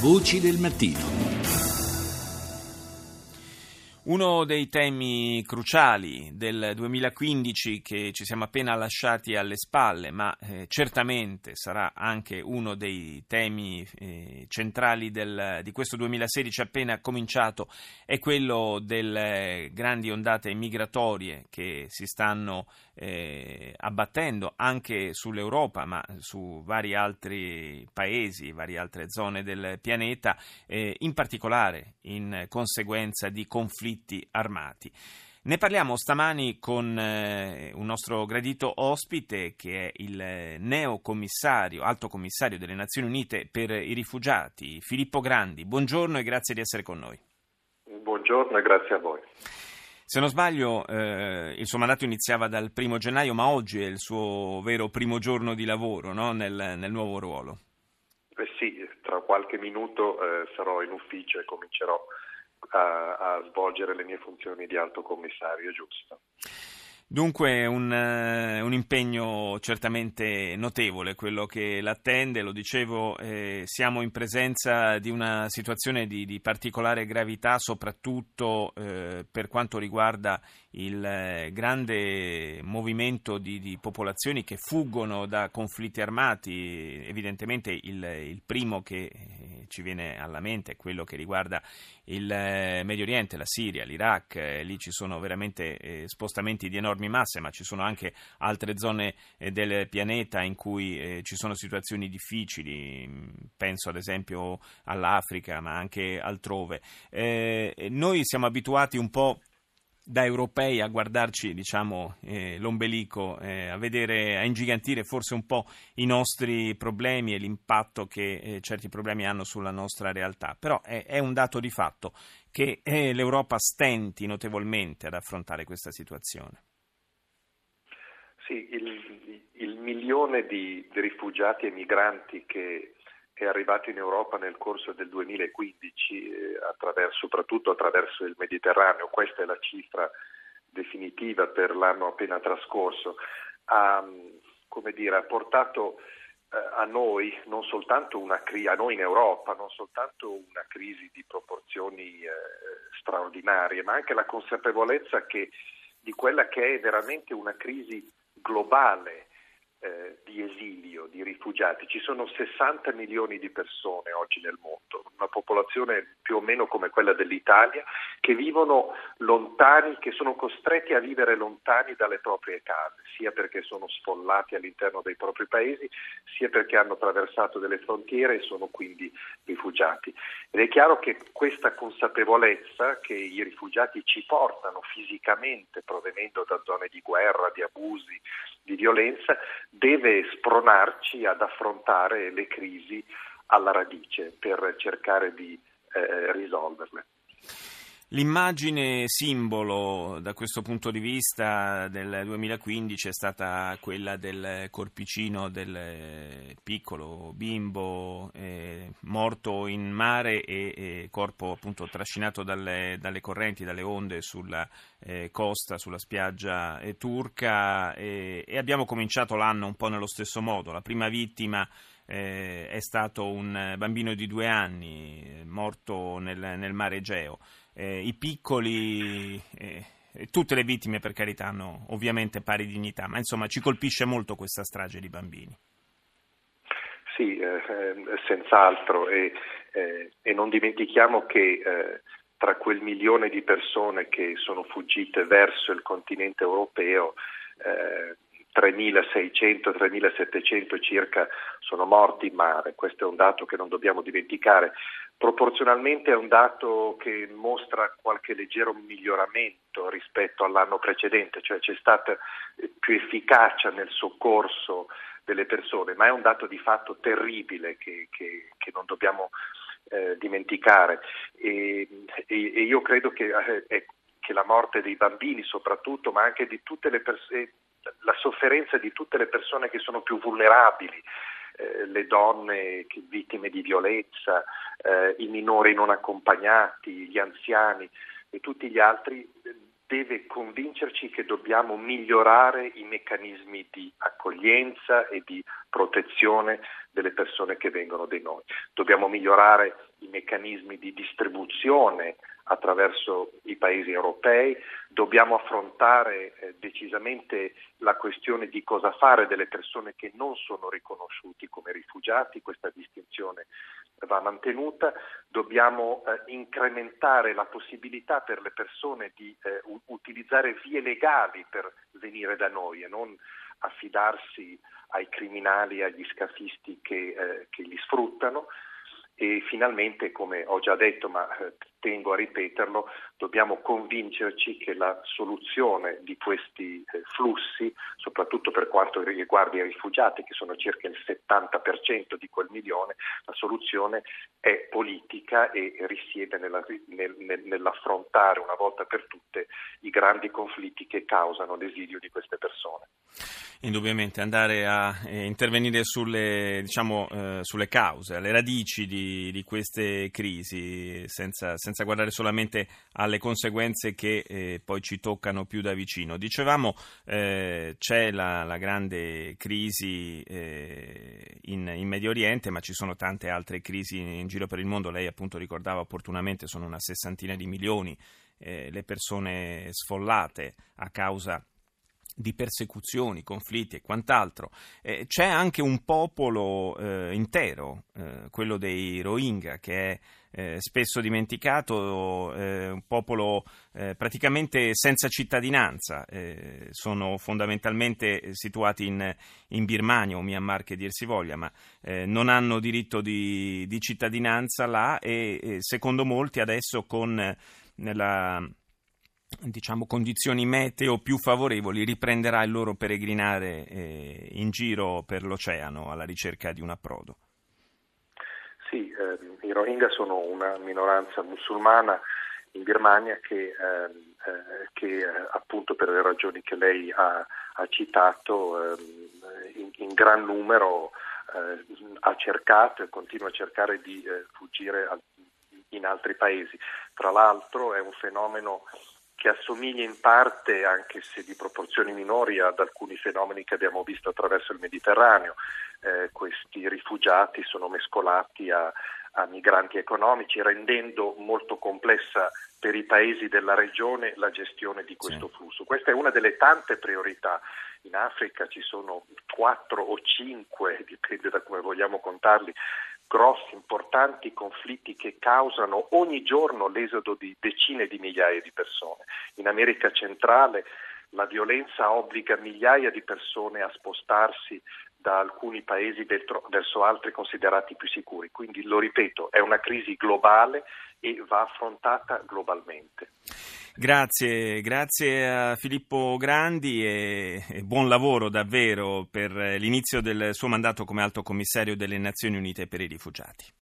Voci del mattino. Uno dei temi cruciali del 2015 che ci siamo appena lasciati alle spalle, ma eh, certamente sarà anche uno dei temi eh, centrali del, di questo 2016 appena cominciato, è quello delle grandi ondate migratorie che si stanno eh, abbattendo anche sull'Europa, ma su vari altri paesi, varie altre zone del pianeta, eh, in particolare in conseguenza di conflitti armati. Ne parliamo stamani con eh, un nostro gradito ospite che è il neo commissario, alto commissario delle Nazioni Unite per i rifugiati, Filippo Grandi. Buongiorno e grazie di essere con noi. Buongiorno e grazie a voi. Se non sbaglio, eh, il suo mandato iniziava dal primo gennaio, ma oggi è il suo vero primo giorno di lavoro no? nel, nel, nuovo ruolo. Eh sì, tra qualche minuto eh, sarò in ufficio e comincerò a, a svolgere le mie funzioni di alto commissario, giusto. Dunque un, uh, un, impegno certamente notevole quello che l'attende, lo dicevo, eh, siamo in presenza di una situazione di, di particolare gravità soprattutto eh, per quanto riguarda il eh, grande movimento di, di, popolazioni che fuggono da conflitti armati, evidentemente il, il primo che eh, ci viene alla mente è quello che riguarda il eh, Medio Oriente, la Siria, l'Iraq, eh, lì ci sono veramente eh, spostamenti di enormi masse, ma ci sono anche altre zone del pianeta in cui ci sono situazioni difficili, mm, penso ad esempio all'Africa, ma anche altrove. Noi siamo abituati un po' da europei a guardarci diciamo, eh, l'ombelico, eh, a vedere, a ingigantire forse un po' i nostri problemi e l'impatto che eh, certi problemi hanno sulla nostra realtà. Però è, è un dato di fatto che eh, l'Europa stenti notevolmente ad affrontare questa situazione. Sì, il, il milione di, di rifugiati e migranti che è arrivato in Europa nel corso del 2015, eh, attraverso, soprattutto attraverso il Mediterraneo, questa è la cifra definitiva per l'anno appena trascorso, ha, dire, ha portato eh, a noi crisi, a noi in Europa, non soltanto una crisi di proporzioni eh, straordinarie, ma anche la consapevolezza che, di quella che è veramente una crisi globale eh, di esilio, di rifugiati. Ci sono 60 milioni di persone oggi nel mondo, una popolazione più o meno come quella dell'Italia, che vivono lontani, che sono costretti a vivere lontani dalle proprie case, sia perché sono sfollati all'interno dei propri paesi, sia perché hanno attraversato delle frontiere e sono quindi rifugiati. Ed è chiaro che questa consapevolezza che i rifugiati ci portano fisicamente, provenendo da zone di guerra, di abusi, di violenza, deve spronarci ad affrontare le crisi alla radice per cercare di eh, risolverle. L'immagine simbolo da questo punto di vista del 2015 è stata quella del corpicino del piccolo bimbo eh, morto in mare e, e corpo appunto trascinato dalle, dalle, correnti, dalle onde sulla eh, costa, sulla spiaggia eh, turca e abbiamo cominciato l'anno un po' nello stesso modo. La prima vittima eh, è stato un bambino di due anni morto nel, nel mare Egeo eh, i piccoli, eh, tutte le vittime per carità hanno ovviamente pari dignità, ma insomma ci colpisce molto questa strage di bambini. Sì, eh, senz'altro e, eh, e, non dimentichiamo che eh, tra quel milione di persone che sono fuggite verso il continente europeo 3.600-3.700 eh, circa sono morti in mare, questo è un dato che non dobbiamo dimenticare. Proporzionalmente è un dato che mostra qualche leggero miglioramento rispetto all'anno precedente, cioè c'è stata più efficacia nel soccorso delle persone, ma è un dato di fatto terribile che, che, che non dobbiamo eh, dimenticare e, e, e, io credo che, eh, che, la morte dei bambini soprattutto, ma anche di tutte le persone, la sofferenza di tutte le persone che sono più vulnerabili, eh, le donne vittime di violenza, eh, i minori non accompagnati, gli anziani e tutti gli altri, deve convincerci che dobbiamo migliorare i meccanismi di accoglienza e di protezione delle persone che vengono da noi. Dobbiamo migliorare i meccanismi di distribuzione attraverso i paesi europei, dobbiamo affrontare eh, decisamente la questione di cosa fare delle persone che non sono riconosciuti come rifugiati, questa distinzione va mantenuta, dobbiamo eh, incrementare la possibilità per le persone di eh, utilizzare vie legali per venire da noi e non affidarsi ai criminali agli scafisti che, eh, che li sfruttano. E finalmente, come ho già detto, ma eh, tengo a ripeterlo, dobbiamo convincerci che la soluzione di questi eh, flussi, soprattutto per quanto riguarda i rifugiati, che sono circa il 70% di quel milione, la soluzione è politica e risiede nella, nel, nel, nell'affrontare una volta per tutte i grandi conflitti che causano l'esilio di queste persone. Indubbiamente andare a eh, intervenire sulle, diciamo, eh, sulle, cause, alle radici di, di queste crisi, senza, senza, guardare solamente alle conseguenze che eh, poi ci toccano più da vicino. Dicevamo eh, c'è la, la, grande crisi eh, in, in, Medio Oriente, ma ci sono tante altre crisi in giro per il mondo. Lei appunto ricordava opportunamente, sono una sessantina di milioni eh, le persone sfollate a causa di persecuzioni, conflitti e quant'altro. Eh, c'è anche un popolo eh, intero, eh, quello dei Rohingya, che è eh, spesso dimenticato, eh, un popolo eh, praticamente senza cittadinanza, sono fondamentalmente situati in, in, Birmania o Myanmar che dir si voglia, ma non hanno diritto di, di cittadinanza là e, secondo molti adesso con nella diciamo, condizioni meteo più favorevoli riprenderà il loro peregrinare eh, in giro per l'oceano alla ricerca di un approdo. Sì, eh, i Rohingya sono una minoranza musulmana in Birmania che, ehm, eh, che appunto per le ragioni che lei ha, ha citato ehm, in, in, gran numero eh, ha cercato e continua a cercare di eh, fuggire in altri paesi. Tra l'altro è un fenomeno che assomiglia in parte, anche se di proporzioni minori, ad alcuni fenomeni che abbiamo visto attraverso il Mediterraneo. Eh, questi rifugiati sono mescolati a, a migranti economici, rendendo molto complessa per i paesi della regione la gestione di questo sì. flusso. Questa è una delle tante priorità. In Africa ci sono quattro o cinque, dipende da come vogliamo contarli, grossi, importanti conflitti che causano ogni giorno l'esodo di decine di migliaia di persone. In America centrale la violenza obbliga migliaia di persone a spostarsi da alcuni paesi verso altri considerati più sicuri. Quindi, lo ripeto, è una crisi globale e va affrontata globalmente. Grazie, grazie a Filippo Grandi e, buon lavoro davvero per l'inizio del suo mandato come Alto Commissario delle Nazioni Unite per i Rifugiati.